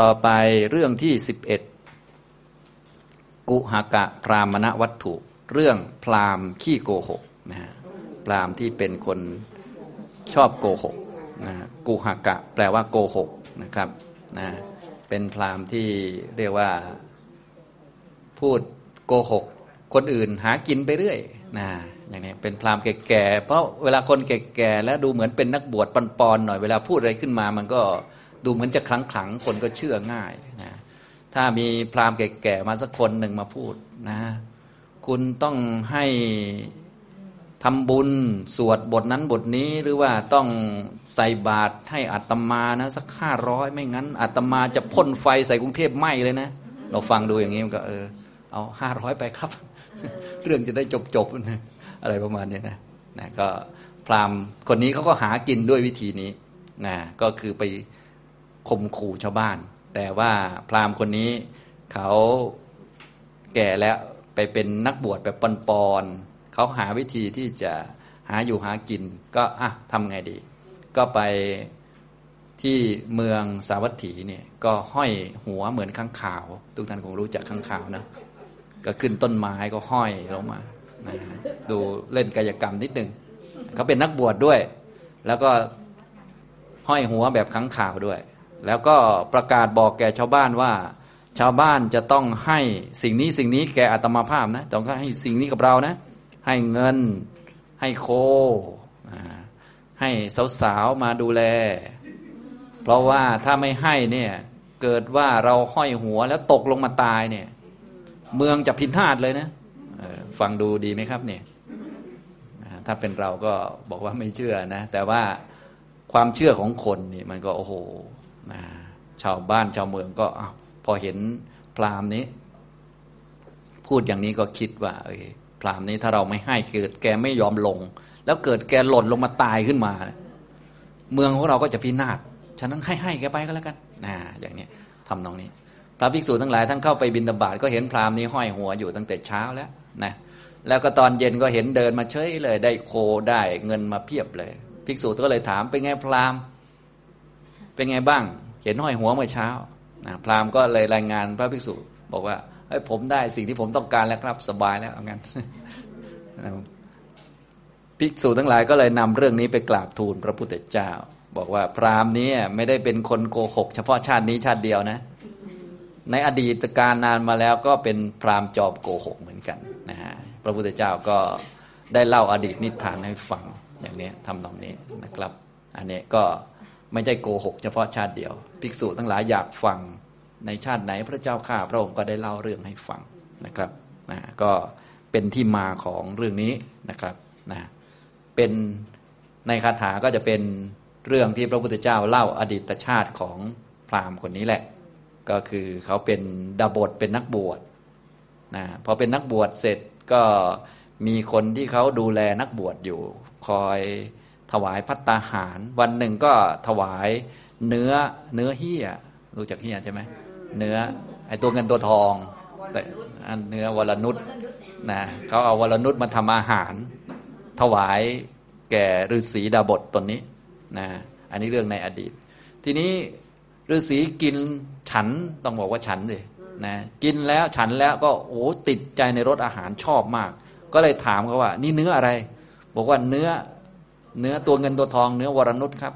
ต่อไปเรื่องที่สิบเอ็ดกุหกะพรามณวัตถุ เรื่องพรามขี้โกหกนะฮะพรามที่เป็นคนชอบโกหกนะกุหกะแปลว่าโกหกนะครับนะเป็นพรามที่เรียกว่า พูดโกหก คนอื่นหากินไปเรื่อยนะอย่างนี้เป็นพรามแก่ๆเพราะเวลาคนแก่ๆแล้วดูเหมือนเป็นนักบวชปอนๆหน่อยเวลาพูดอะไรขึ้นมามันก็ ดูเหมือนจะคลังขลังคนก็เชื่อง่ายนะถ้ามีพราหมณ์แก่ๆมาสักคนหนึ่งมาพูดนะ คุณต้องให้ทำบุญสวดบทนั้นบทนี้หรือว่าต้องใส่บาตรให้อัตมานะ สักห้าร้อยไม่งั้นอัตมาจะพ่นไฟใส่กรุงเทพไหมเลยนะ เราฟังดูอย่างนี้มันก็ เออ เอาห้าร้อยไปครับ เรื่องจะได้จบๆนะอะไรประมาณนี้นะนะก็พราหมณ์คนนี้เขาก็หากินด้วยวิธีนี้นะก็คือไป ข่มขู่ชาวบ้าน แต่ว่าพราหมณ์คนนี้เขาแก่แล้วไปเป็นนักบวชแบบปอนๆเขาหาวิธีที่จะหาอยู่หากิน ก็อะทำไงดี ก็ไปที่เมืองสาวัตถีเนี่ยก็ห้อยหัวเหมือนข้างขาว ทุกท่านคงรู้จักข้างขาวนะก็ขึ้นต้นไม้ก็ห้อยลงมานะดูเล่นกายกรรมนิดหนึ่งเขาเป็นนักบวชดด้วย แล้วก็ห้อยหัวแบบข้างขาวด้วย แล้วก็ประกาศบอกแก่ชาวบ้านว่า ชาวบ้านจะต้องให้สิ่งนี้สิ่งนี้แก่อัตมาภาพนะต้องให้สิ่งนี้กับเรานะ ให้เงิน ให้โค ให้สาวๆมาดูแล เพราะว่าถ้าไม่ให้เนี่ยเกิดว่าเราห้อยหัวแล้วตกลงมาตายเนี่ย เมืองจะพินาศเลยนะฟังดูดีไหมครับเนี่ยถ้าเป็นเราก็บอกว่าไม่เชื่อนะ แต่ว่าความเชื่อของคนนี่มันก็โอ้โห นะชาวบ้านชาวเมืองก็อพอเห็นพราหมณ์นี้ พูดอย่างนี้ก็คิดว่า เออพราหมณ์นี้ถ้าเราไม่ให้เกิดแกไม่ยอมลง แล้วเกิดแกหล่นลงมาตายขึ้นมา เมืองของเราก็จะพินาศฉะนั้นให้ให้แกไปก็แล้วกันนะอย่างนี้ทำนองนี้ พระภิกษุทั้งหลายทั้งเข้าไปบินตบาทก็เห็นพราหมณ์นี้ห้อยหัวอยู่ตั้งแต่เช้าแล้วนะแล้วก็ตอนเย็นก็เห็นเดินมาเฉยเลย ได้โคได้เงินมาเพียบเลย ภิกษุก็เลยถามเป็นไงพราหมณ์ เป็นไงบ้าง เห็นห้อยหัวเมื่อเช้านะพราหมณ์ก็เลยรายงานพระภิกษุ บอกว่าเฮ้ยผมได้สิ่งที่ผมต้องการแล้วครับสบายแล้วเอางั้นภิกษุทั้งหลายก็เลยนำเรื่องนี้ไปกราบทูลพระพุทธเจ้า บอกว่าพราหมณ์นี้ไม่ได้เป็นคนโกหก เฉพาะชาตินี้ชาติเดียวนะ ในอดีตการนานมาแล้วก็เป็นพราหมณ์จอบโกหกเหมือนกันนะฮะพระพุทธเจ้าก็ได้เล่าอดีตนิทานให้ฟังอย่างนี้ทำตรงนี้นะครับ อันนี้ก็ ไม่ใช่โกหกเฉพาะชาติเดียว ภิกษุทั้งหลายอยากฟังในชาติไหนพระเจ้าข้าพระองค์ก็ได้เล่าเรื่องให้ฟังนะครับนะก็เป็นที่มาของเรื่องนี้นะครับนะเป็นในคาถาก็จะเป็นเรื่องที่พระพุทธเจ้าเล่าอดีตชาติของพราหมณ์คนนี้แหละ ก็คือเขาเป็นดาบทเป็นนักบวชนะพอเป็นนักบวชเสร็จก็มีคนที่เขาดูแลนักบวชอยู่ คอย ถวายพัตตาหาร วันหนึ่งก็ถวายเนื้อเนื้อเฮียรู้จักเฮียใช่ไหมเนื้อไอตัวเงินตัวทองแต่อันเนื้อวรนุษนะเขาเอาวรนุษมาทำอาหาร ถวายแก่ฤาษีดาบทตนนี้นะอันนี้เรื่องในอดีต ทีนี้ฤาษีกินฉันต้องบอกว่าฉันเลยนะกินแล้วฉันแล้วก็โอ้ติดใจในรสอาหารชอบมาก ก็เลยถามเขาว่า นี่เนื้ออะไร บอกว่าเนื้อ เนื้อตัวเงินตัวทองเนื้อวรนุชครับ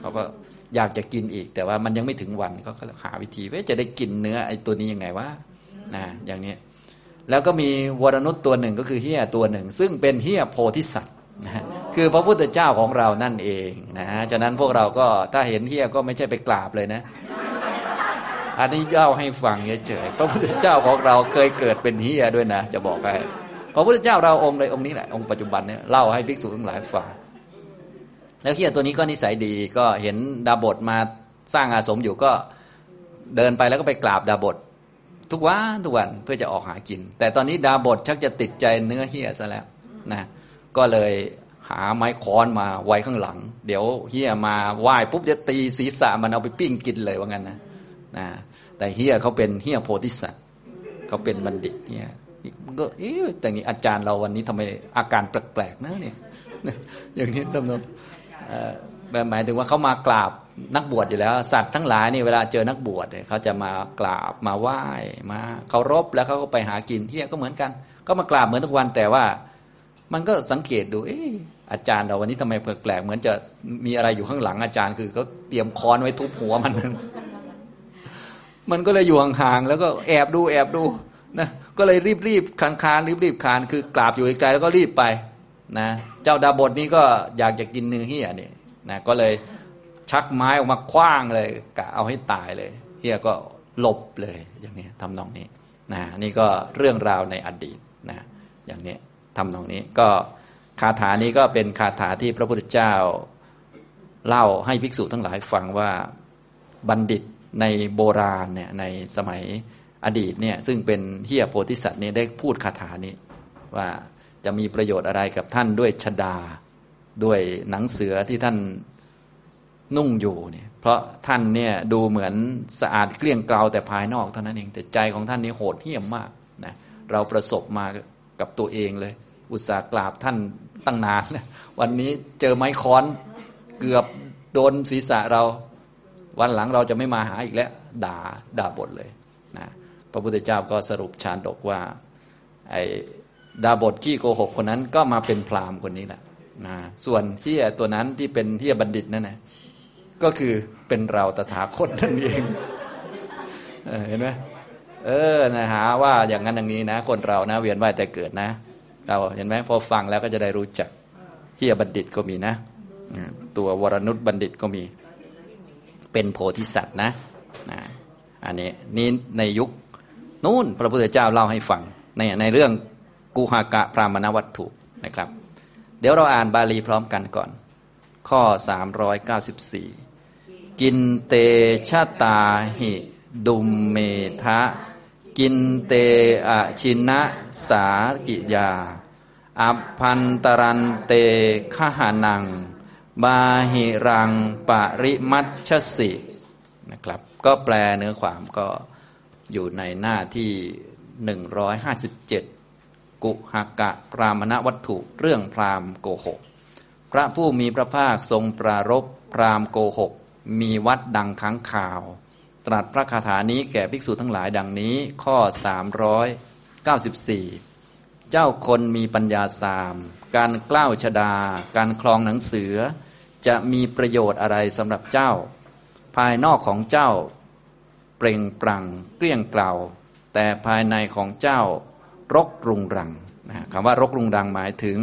เขาก็อยากจะกินอีก แต่ว่ามันยังไม่ถึงวันเขาก็หาวิธีว่าจะได้กินเนื้อไอ้ตัวนี้ยังไงวะนะอย่างนี้แล้วก็มีวรนุชตัวหนึ่งก็คือเฮียตัวหนึ่ง ซึ่งเป็นเฮียโพธิสัตว์นะคือพระพุทธเจ้าของเรานั่นเองนะฉะนั้นพวกเราก็ถ้าเห็นเฮียก็ไม่ใช่ไปกราบเลยนะ อันนี้เล่าให้ฟังเฉยๆพระพุทธเจ้าของเราเคยเกิดเป็นเฮียด้วยนะ จะบอกให้พระพุทธเจ้าเราองค์เลยองค์นี้แหละองค์ปัจจุบันเนี่ยเล่าให้ภิกษุทั้งหลายฟัง แล้วเฮียตัวนี้ก็นิสัยดีก็เห็นดาบทมาสร้างอาสมอยู่ก็เดินไปแล้วก็ไปกราบดาบท ทุกวันทุกวันเพื่อจะออกหากิน แต่ตอนนี้ดาบทชักจะติดใจเนื้อเฮียซะแล้วนะก็เลยหาไม้ค้อนมาไว้ข้างหลัง เดี๋ยวเฮียมาไหว้ปุ๊บจะตีศีรษะมันเอาไปปิ้งกินเลยว่างั้นนะนะแต่เฮียเขาเป็นเฮียโพธิสัตว์เขาเป็นบัณฑิตเฮียก็เอ๊ะแต่นี้อาจารย์เราวันนี้ทำไมอาการแปลกๆนะเนี่ยอย่างนี้ตำน นหมายถึงว่าเขามากราบนักบวชอยู่แล้ว สัตว์ทั้งหลายนี่เวลาเจอนักบวชเนี่ยเขาจะมากราบมาไหว้มาเคารพแล้วเขาก็ไปหากินเฮียก็เหมือนกัน ก็มากราบเหมือนทุกวันแต่ว่า มันก็สังเกตดู เอออาจารย์เราวันนี้ทำไมแปลกๆเหมือนจะมีอะไรอยู่ข้างหลังอาจารย์คือเขาเตรียมค้อนไว้ทุบหัวมัน มันก็เลยอยู่ห่างๆแล้วก็แอบดูแอบดูนะก็เลยรีบๆคานคานรีบๆคานคือกราบอยู่ไกลแล้วก็รีบไป นะเจ้าดาบทนี้ก็อยากจะกินเนื้อเฮียนี่นะก็เลยชักไม้ออกมาคว้างเลยกะเอาให้ตายเลยเฮียก็หลบเลยอย่างนี้ทำนองนี้นะนี่ก็เรื่องราวในอดีตนะอย่างนี้ทำนองนี้ก็คาถานี้ก็เป็นคาถาที่พระพุทธเจ้าเล่าให้ภิกษุทั้งหลายฟังว่าบัณฑิตในโบราณเนี่ยในสมัยอดีตเนี่ยซึ่งเป็นเฮียโพธิสัตว์เนี่ยได้พูดคาถานี้ว่า จะมีประโยชน์อะไรกับท่านด้วยชดา ด้วยหนังเสือที่ท่านนุ่งอยู่เนี่ย เพราะท่านเนี่ยดูเหมือนสะอาดเกลี้ยงเกลาแต่ภายนอกเท่านั้นเองแต่ใจของท่านนี่โหดเหี้ยมมากนะเราประสบมากับตัวเองเลย อุตส่าห์กราบท่านตั้งนานนะวันนี้เจอไม้ค้อนเกือบโดนศีรษะเรา วันหลังเราจะไม่มาหาอีกแล้ว ด่าด่าบทเลยนะพระพุทธเจ้าก็สรุปชานดกว่าไอ ดาบทขี้โกหกคนนั้นก็มาเป็นพราหมณ์คนนี้แหละนะส่วนที่ตัวนั้นที่เป็นที่บัณฑิตนั่นนะก็คือเป็นเราตถาคตนั่นเองเห็นไหมเออนะหาว่าอย่างนั้นอย่างนี้นะ คนเรานะ เวียนว่ายแต่เกิดนะ เราเห็นไหมพอฟังแล้วก็จะได้รู้จักที่บัณฑิตก็มีนะ ตัววรนุษบัณฑิตก็มี เป็นโพธิสัตว์นะนะอันนี้นี่ในยุคนู้นพระพุทธเจ้าเล่าให้ฟังในในเรื่อง กุหากะพรามณวัตถุนะครับ เดี๋ยวเราอ่านบาลีพร้อมกันก่อน ข้อ 394 กินเตชะตาหิ ดุมเมทะ กินเตอะชินะสากิยา อัพันตรันเตขหานัง บาหิรังปริมัชสินะครับ ก็แปลเนื้อความก็อยู่ในหน้าที่ 157 กุหกะพรามณวัตถุเรื่องพรามโกหก พระผู้มีพระภาคทรงปรารบพรามโกหก มีวัดดังค้างข่าว ตรัสพระคาถานี้แก่ภิกษุทั้งหลายดังนี้ข้อ 394 เจ้าคนมีปัญญาสามการกล้าวชดา การคลองหนังเสือ จะมีประโยชน์อะไรสำหรับเจ้า ภายนอกของเจ้า เปล่งปลั่งเกลี้ยงเกล่าแต่ภายในของเจ้า รกรุงรังนะคำว่ารกรุงรังหมายถึง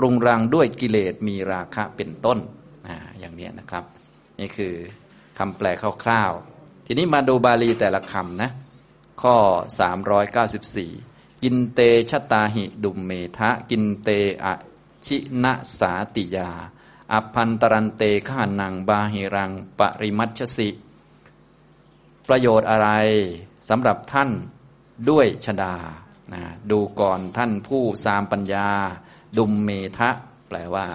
รุงรังด้วยกิเลสมีราคะเป็นต้นนะอย่างนี้นะครับ นี่คือคำแปลคร่าวๆ ทีนี้มาดูบาลีแต่ละคำนะ ข้อ 394 กินเตชะตาหิดุมเมทะ กินเตอชินะสาติยา อพันตรันเตข้านังบาหิรังปริมัชสิ ประโยชน์อะไรสำหรับท่านด้วยชดา นะดูก่อนท่านผู้สามปัญญา ดุมเมทะ แปลว่า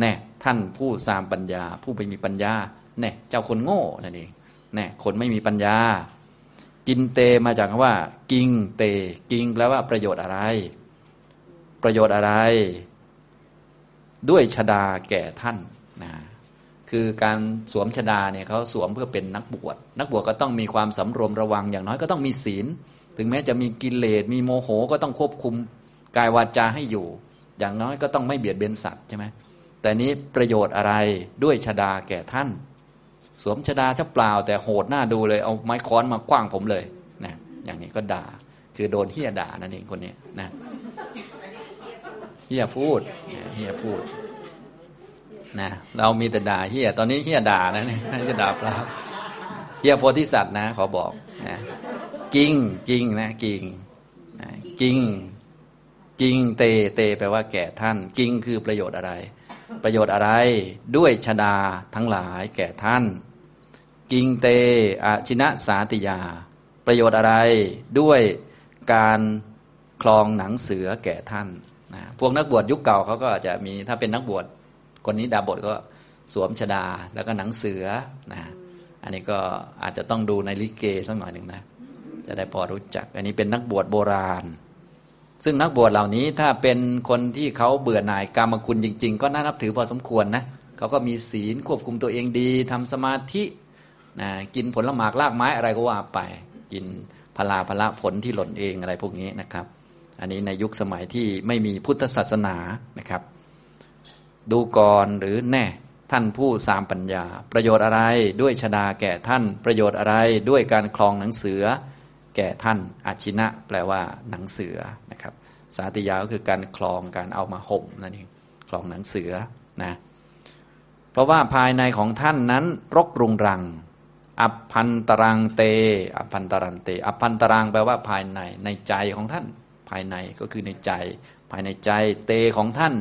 แน่ท่านผู้สามปัญญา ผู้ไม่มีปัญญาแน่เจ้าคนโง่นั่นเองแน่คนไม่มีปัญญา กินเตมาจากคำว่า กิงเต กิงแปลว่าประโยชน์อะไร ประโยชน์อะไร ด้วยชดาแก่ท่านนะคือการสวมชดาเนี่ยเขาสวมเพื่อเป็นนักบวชนักบวชก็ต้องมีความสำรวมระวังอย่างน้อยก็ต้องมีศีล ถึงแม้จะมีกิเลสมีโมโหก็ต้องควบคุมกายวาจาให้อยู่ อย่างน้อยก็ต้องไม่เบียดเบียนสัตว์ใช่ไหมแต่นี้ประโยชน์อะไรด้วยชดาแก่ท่าน สวมชดาถ้าเปล่า แต่โหดหน้าดูเลย เอาไม้ค้อนมาคว้างผมเลยนะอย่างนี้ก็ด่าคือโดนเฮียด่านั่นเองคนนี้นะเฮียพูดเฮียพูดนะเรามีแต่ด่าเฮียตอนนี้เฮียด่านะเนี่ยจะด่าเปล่าเฮียโพธิสัตว์นะ ขอบอกนะ กิ้งกิ้งนะกิ้งกิ้งกิ้งเตเตแปลว่าแก่ท่าน กิ้งคือประโยชน์อะไร ประโยชน์อะไร ด้วยชดาทั้งหลายแก่ท่าน กิงเตอชินะสาติยา ประโยชน์อะไร ด้วยการคลองหนังเสือแก่ท่านนะพวกนักบวชยุคเก่าเขาก็จะมีถ้าเป็นนักบวชคนนี้ดาบทก็สวมชดาแล้วก็หนังเสือนะอันนี้ก็อาจจะต้องดูในลิเกสักหน่อยหนึ่งนะ จะได้พอรู้จัก อันนี้เป็นนักบวชโบราณ ซึ่งนักบวชเหล่านี้ถ้าเป็นคนที่เขาเบื่อหน่ายกรรมคุณจริง ๆ ก็น่านับถือพอสมควรนะเขาก็มีศีลควบคุมตัวเองดีทำสมาธินะกินผลละหมากรากไม้อะไรก็ว่าไป กินพลาพละผลที่หล่นเองอะไรพวกนี้นะครับ อันนี้ในยุคสมัยที่ไม่มีพุทธศาสนานะครับ ดูก่อนหรือแน่ท่านผู้สามปัญญา ประโยชน์อะไรด้วยชดาแก่ท่านประโยชน์อะไรด้วยการคลองหนังเสือ แก่ท่านอาชินะ แปลว่าหนังเสือนะครับ สาติยาก็คือการคลองการเอามาห่มนั่นเองคลองหนังเสือนะเพราะว่าภายในของท่านนั้น รกรุงรัง อัพพันตรังเต อัพพันตรันเตอัพพันตรังแปลว่าภายในในใจของท่าน ภายในก็คือในใจ ภายในใจเตของท่าน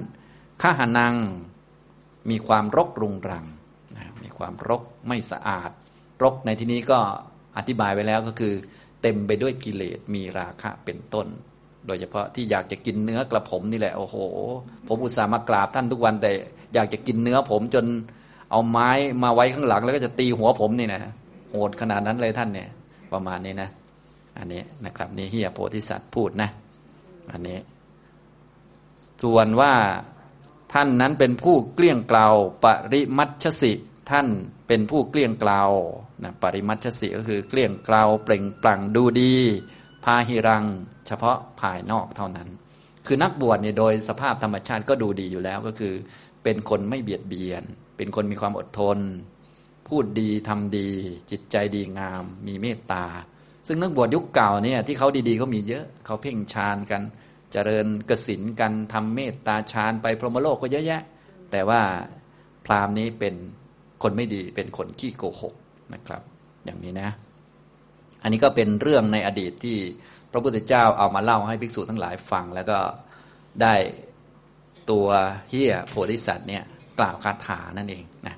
ข้าหานังมีความรกรุงรังนะมีความรกไม่สะอาด รกในที่นี้ก็อธิบายไว้แล้วก็คือ เต็มไปด้วยกิเลสมีราคะเป็นต้น โดยเฉพาะที่อยากจะกินเนื้อกระผมนี่แหละโอ้โห ผมอุตส่าห์มากราบท่านทุกวันแต่ อยากจะกินเนื้อผมจนเอาไม้มาไว้ข้างหลัง แล้วก็จะตีหัวผมนี่นะโหดขนาดนั้นเลยท่านเนี่ย ประมาณนี้นะ อันนี้นะครับ นี่เฮียโพธิสัตว์พูดนะ อันนี้ ส่วนว่าท่านนั้นเป็นผู้เกลี้ยงเกลาปริมัชสิ ท่านเป็นผู้เกลี้ยงกลานะปริมัชสิก็คือเกลี้ยงกล่าเปล่งปลั่งดูดี พาหิรัง เฉพาะภายนอกเท่านั้น คือนักบวชเนี่ยโดยสภาพธรรมชาติก็ดูดีอยู่แล้วก็คือ เป็นคนไม่เบียดเบียน เป็นคนมีความอดทน พูดดีทำดี จิตใจดีงาม มีเมตตา ซึ่งนักบวชยุคเก่าเนี่ยที่เขาดีๆเขามีเยอะเขาเพ่งฌานกัน เจริญกสินกันทำเมตตาฌานไปพรหมโลกก็เยอะแยะ แต่ว่าพราหมณ์นี้เป็น คนไม่ดีเป็นคนขี้โกหกนะครับ อย่างนี้นะ อันนี้ก็เป็นเรื่องในอดีตที่พระพุทธเจ้าเอามาเล่าให้ภิกษุทั้งหลายฟัง แล้วก็ได้ตัวเฮียโพธิสัตว์เนี่ยกล่าวคาถานั่นเองนะ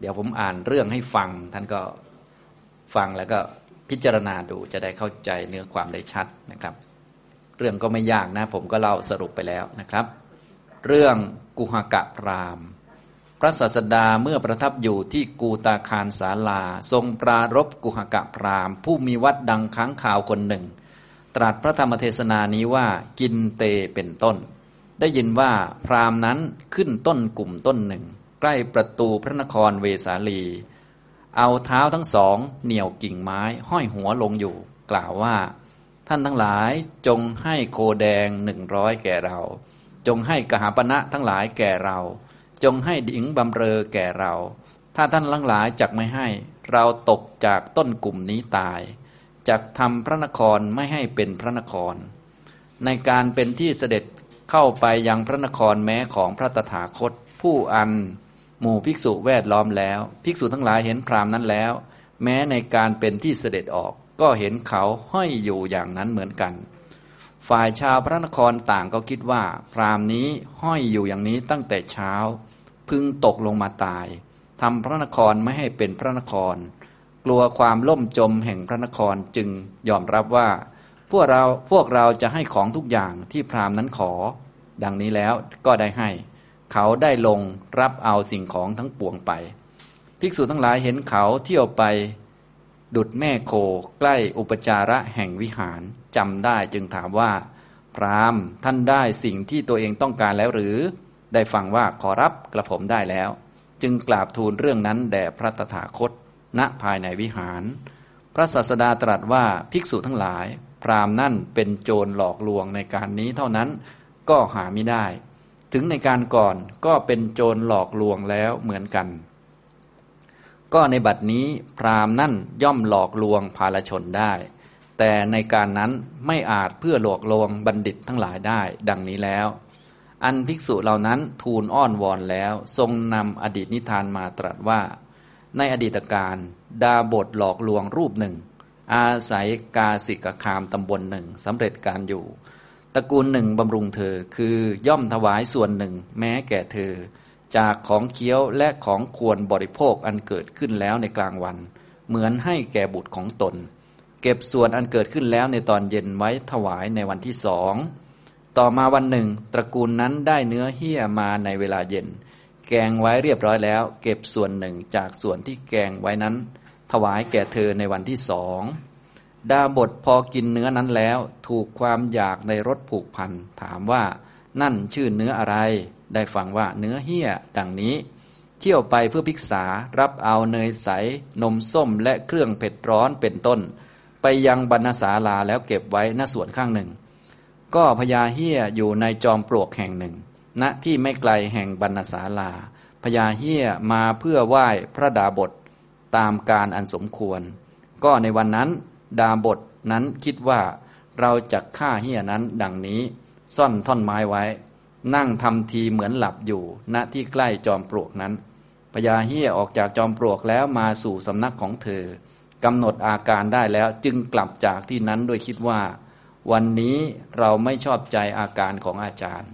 เดี๋ยวผมอ่านเรื่องให้ฟังท่านก็ฟังแล้วก็พิจารณาดูจะได้เข้าใจเนื้อความได้ชัดนะครับ เรื่องก็ไม่ยากนะ ผมก็เล่าสรุปไปแล้วนะครับ เรื่องกุหกะพรามพ ระศาสดาเมื่อประทับอยู่ที่กูตาคารสาลา ทรงปรารบกุหกะพรามผู้มีวัดดังค้างข่าวคนหนึ่ง ตรัสพระธรรมเทศนานี้ว่ากินเตเป็นต้น ได้ยินว่าพรามนั้นขึ้นต้นกลุ่มต้นหนึ่ง ใกล้ประตูพระนครเวสาลี เอาเท้าทั้งสองเหนี่ยวกิ่งไม้ห้อยหัวลงอยู่ กล่าวว่า ท่านทั้งหลายจงให้โคแดงหนึ่งร้อยแก่เรา จงให้กหาปณะทั้งหลายแก่เรา จงให้ดิงบำเรอแก่เรา ถ้าท่านทั้งหลายจักไม่ให้ เราตกจากต้นกลุ่มนี้ตายจักทำพระนครไม่ให้เป็นพระนคร ในการเป็นที่เสด็จเข้าไปยังพระนครแม้ของพระตถาคต ผู้อันหมู่ภิกษุแวดล้อมแล้ว ภิกษุทั้งหลายเห็นพรามนั้นแล้ว แม้ในการเป็นที่เสด็จออกก็เห็นเขาห้อยอยู่อย่างนั้นเหมือนกัน ฝ่ายชาวพระนครต่างก็คิดว่า พรามนี้ห้อยอยู่อย่างนี้ตั้งแต่เช้า พึงตกลงมาตายทำพระนครไม่ให้เป็นพระนคร กลัวความล่มจมแห่งพระนครจึงยอมรับว่า พวกเราพวกเราจะให้ของทุกอย่างที่พรามนั้นขอ ดังนี้แล้วก็ได้ให้ เขาได้ลงรับเอาสิ่งของทั้งปวงไปภิกษุทั้งหลายเห็นเขาเที่ยวไป ดุดแม่โคใกล้อุปจาระแห่งวิหาร จำได้จึงถามว่า พรามท่านได้สิ่งที่ตัวเองต้องการแล้วหรือ ได้ฟังว่าขอรับกระผมได้แล้ว จึงกราบทูลเรื่องนั้นแด่พระตถาคต ณภายในวิหาร พระศาสดาตรัสว่าภิกษุทั้งหลาย พรามนั่นเป็นโจรหลอกลวงในการนี้เท่านั้นก็หาไม่ได้ ถึงในการก่อนก็เป็นโจรหลอกลวงแล้วเหมือนกัน ก็ในบัดนี้พราหมณ์นั่นย่อมหลอกลวงภาลชนได้ แต่ในการนั้นไม่อาจเพื่อหลอกลวงบัณฑิตทั้งหลายได้ดังนี้แล้ว อันภิกษุเหล่านั้นทูลอ้อนวอนแล้ว ทรงนำอดีตนิทานมาตรัสว่า ในอดีตการดาบทหลอกลวงรูปหนึ่ง อาศัยกาสิกคามตำบลหนึ่งสำเร็จการอยู่ตระกูลหนึ่งบำรุงเธอคือย่อมถวายส่วนหนึ่ง แม้แก่เธอ จากของเคี้ยวและของควรบริโภคอันเกิดขึ้นแล้วในกลางวัน เหมือนให้แก่บุตรของตน เก็บส่วนอันเกิดขึ้นแล้วในตอนเย็นไว้ถวายในวันที่สอง ต่อมาวันหนึ่ง ตระกูลนั้นได้เนื้อเหี้ยมาในเวลาเย็น แกงไว้เรียบร้อยแล้ว เก็บส่วนหนึ่งจากส่วนที่แกงไว้นั้น ถวายแก่เธอในวันที่สอง ดาบทพอกินเนื้อนั้นแล้ว ถูกความอยากในรสผูกพัน ถามว่า นั่นชื่อเนื้ออะไร ได้ฟังว่าเนื้อเหี้ยดังนี้เที่ยวไปเพื่อพิกษารับเอาเนยใส นมส้มและเครื่องเผ็ดร้อนเป็นต้น ไปยังบรรณศาลาแล้วเก็บไว้ณส่วนข้างหนึ่ง ก็พญาเฮียอยู่ในจอมปลวกแห่งหนึ่ง ณที่ไม่ไกลแห่งบรรณศาลาพญาเฮียมาเพื่อไหว้พระดาบทตามการอันสมควร ก็ในวันนั้นดาบทนั้นคิดว่าเราจะฆ่าเฮียนั้นดังนี้ ซ่อนท่อนไม้ไว้ นั่งทำทีเหมือนหลับอยู่ ณที่ใกล้จอมปลวกนั้นพญาเฮียออกจากจอมปลวกแล้วมาสู่สำนักของเธอ กำหนดอาการได้แล้ว จึงกลับจากที่นั้นโดยคิดว่า วันนี้เราไม่ชอบใจอาการของอาจารย์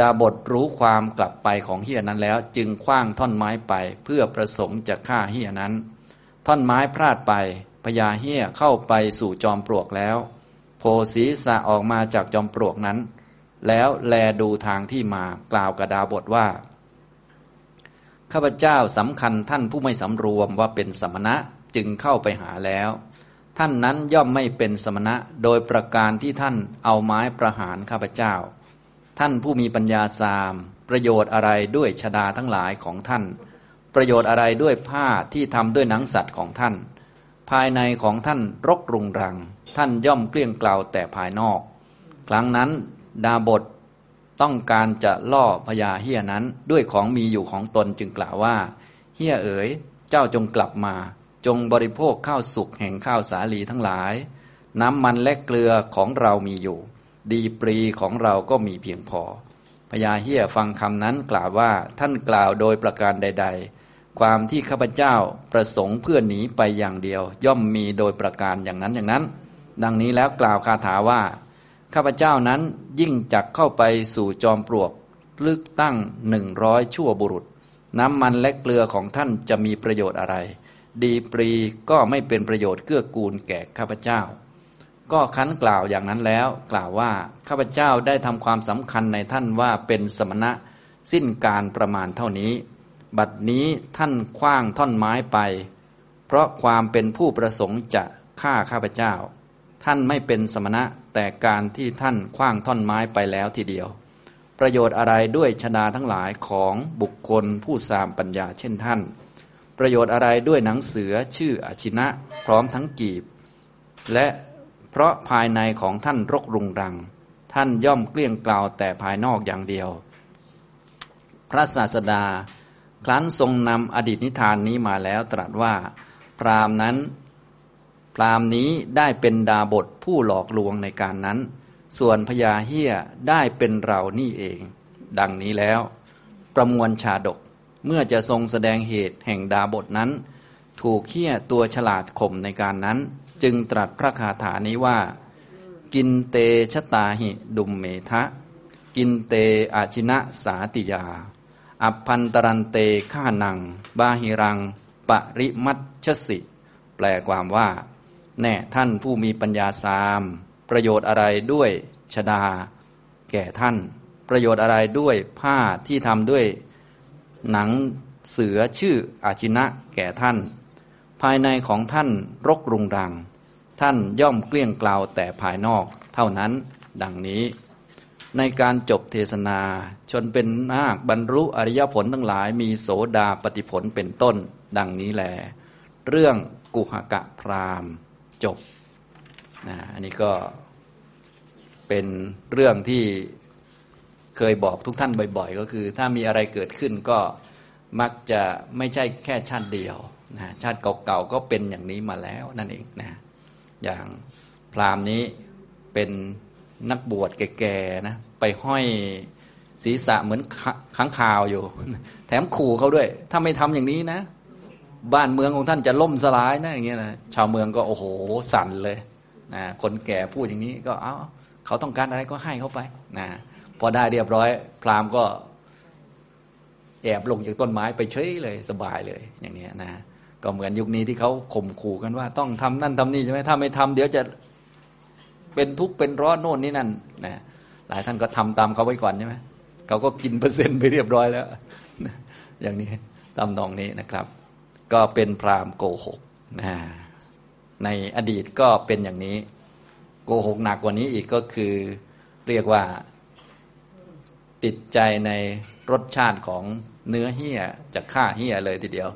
ดาบทรู้ความกลับไปของเฮียนั้นแล้ว จึงคว้างท่อนไม้ไปเพื่อประสงค์จะฆ่าเฮียนั้น ท่อนไม้พลาดไปพญาเฮียเข้าไปสู่จอมปลวกแล้วโผศีสะออกมาจากจอมปลวกนั้น แล้วแลดูทางที่มากล่าวกับดาบทว่าข้าพเจ้าสำคัญท่านผู้ไม่สำรวมว่าเป็นสมณะ จึงเข้าไปหาแล้ว ท่านนั้นย่อมไม่เป็นสมณะโดยประการที่ท่านเอาไม้ประหารข้าพเจ้า ท่านผู้มีปัญญาสาม ประโยชน์อะไรด้วยชดาทั้งหลายของท่าน ประโยชน์อะไรด้วยผ้าที่ทำด้วยหนังสัตว์ของท่าน ภายในของท่านรกรุงรัง ท่านย่อมเกลี้ยงกล่าแต่ภายนอก ครั้งนั้นดาบทต้องการจะล่อพญาเฮียนั้นด้วยของมีอยู่ของตนจึงกล่าวว่าเฮียเอ๋ย เจ้าจงกลับมา จงบริโภคข้าวสุกแห่งข้าวสาลีทั้งหลาย น้ำมันและเกลือของเรามีอยู่ ดีปรีของเราก็มีเพียงพอพญาเฮียฟังคำนั้นกล่าวว่าท่านกล่าวโดยประการใด ๆ ความที่ข้าพเจ้าประสงค์เพื่อหนีไปอย่างเดียว ย่อมมีโดยประการอย่างนั้นอย่างนั้น ดังนี้แล้วกล่าวคาถาว่าข้าพเจ้านั้นยิ่งจักเข้าไปสู่จอมปลวก ลึกตั้งหนึ่งร้อยชั่วบุรุษ น้ำมันและเกลือของท่านจะมีประโยชน์อะไร ดีปรีก็ไม่เป็นประโยชน์เกื้อกูลแก่ข้าพเจ้า ก็คันกล่าวอย่างนั้นแล้ว กล่าวว่าข้าพเจ้าได้ทำความสำคัญในท่านว่าเป็นสมณะสิ้นการประมาณเท่านี้ บัดนี้ท่านคว้างท่อนไม้ไป เพราะความเป็นผู้ประสงค์จะฆ่าข้าพเจ้า ท่านไม่เป็นสมณะแต่การที่ท่านคว้างท่อนไม้ไปแล้วทีเดียว ประโยชน์อะไรด้วยชดาทั้งหลายของบุคคลผู้สามปัญญาเช่นท่าน ประโยชน์อะไรด้วยหนังเสือชื่ออชินะ พร้อมทั้งกีบ และเพราะภายในของท่านรกรุงรัง ท่านย่อมเกลี้ยงกล่าวแต่ภายนอกอย่างเดียว พระศาสดา ครั้นทรงนำอดีตนิทานนี้มาแล้วตรัสว่า พรามนั้น พรามนี้ได้เป็นดาบทผู้หลอกลวงในการนั้น ส่วนพญาเฮียได้เป็นเรานี่เอง ดังนี้แล้ว ประมวลชาดก เมื่อจะทรงแสดงเหตุแห่งดาบทนั้น ถูกเฮียตัวฉลาดข่มในการนั้น จึงตรัสพระคาถานี้ว่า กินเตชะตาหิดุมเมทะ กินเตอาชินะสาติยา อัพพันตรันเตฆานัง บาหิรัง ปริมัตชสิ แปลความว่า แน่ท่านผู้มีปัญญาสาม ประโยชน์อะไรด้วยชดา แก่ท่าน ประโยชน์อะไรด้วยผ้าที่ทำด้วย หนังเสือชื่ออาชินะแก่ท่าน ภายในของท่านรกรุงรัง ท่านย่อมเกลี้ยงกล่าวแต่ภายนอก เท่านั้นดังนี้ ในการจบเทศนา ชนเป็นนาคบรรลุอริยผลทั้งหลายมีโสดาปฏิผลเป็นต้น ดังนี้แหลเรื่องกุหกะพรามจบนะอันนี้ก็เป็นเรื่องที่ เคยบอกทุกท่านบ่อย ๆ ก็คือ ถ้ามีอะไรเกิดขึ้นก็มักจะไม่ใช่แค่ชาติเดียวนะชาติเก่าๆก็เป็นอย่างนี้มาแล้วนั่นเองนะอย่างพราหมณ์นี้เป็นนักบวชแก่ๆนะไปห้อยศีรษะเหมือนข้างคาวอยู่ แถมขู่เขาด้วย ถ้าไม่ทำอย่างนี้นะ บ้านเมืองของท่านจะล่มสลายนะอย่างเงี้ยนะชาวเมืองก็โอ้โหสั่นเลยนะคนแก่พูดอย่างนี้ก็เอาเขาต้องการอะไรก็ให้เขาไปนะ พอได้เรียบร้อย พราหมณ์ก็แอบลงจากต้นไม้ไปเฉยเลยสบายเลยอย่างนี้นะก็เหมือนยุคนี้ที่เขาข่มขู่กันว่า ต้องทำนั่นทำนี่ใช่ไหมถ้าไม่ทำเดี๋ยวจะเป็นทุกข์เป็นร้อนโน่นนี่นั่นนะหลายท่านก็ทำตามเขาไว้ก่อนใช่ไหมเขาก็กินเปอร์เซ็นต์ไปเรียบร้อยแล้ว อย่างนี้ตามนองนี้นะครับ ก็เป็นพราหมณ์โกหกนะในอดีตก็เป็นอย่างนี้ โกหกหนักกว่านี้อีกก็คือเรียกว่า ติดใจในรสชาติของเนื้อเฮี้ยจะฆ่าเฮี้ยเลยทีเดียว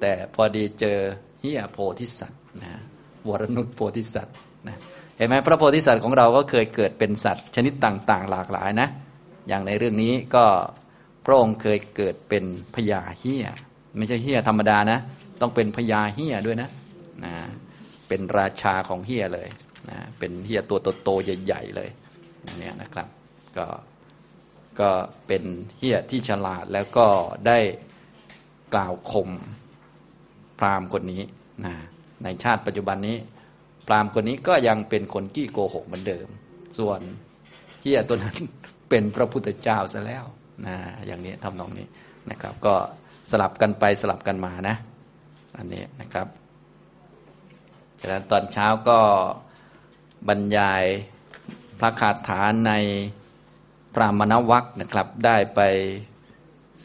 แต่พอดีเจอเฮี้ยโพธิสัตว์นะวรนุชโพธิสัตว์นะเห็นไหมพระโพธิสัตว์ของเราก็เคยเกิดเป็นสัตว์ชนิดต่างๆ หลากหลายนะ อย่างในเรื่องนี้ก็พระองค์เคยเกิดเป็นพญาเฮี้ยไม่ใช่เฮี้ยธรรมดานะ ต้องเป็นพญาเฮี้ยด้วยนะนะเป็นราชาของเฮี้ยเลยนะเป็นเฮี้ยตัวโตๆใหญ่ ๆ เลยเนี่นะครับ ก็ ก็เป็นเฮียที่ฉลาดแล้วก็ได้กล่าวคมพราหมณ์คนนี้นะในชาติปัจจุบันนี้ พราหมณ์คนนี้ก็ยังเป็นคนกี้โกหกเหมือนเดิม ส่วนเฮียตัวนั้นเป็นพระพุทธเจ้าซะแล้วนะอย่างนี้ทำนองนี้นะครับ ก็สลับกันไปสลับกันมานะ อันนี้นะครับฉะนั้นตอนเช้าก็บรรยายพระคาถาใน พรามณวัคนะครับ ได้ไป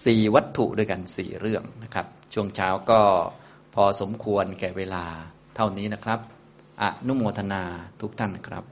สี่วัตถุด้วยกันสี่เรื่องนะครับ ช่วงเช้าก็พอสมควรแก่เวลาเท่านี้นะครับ อนุโมทนาทุกท่านครับ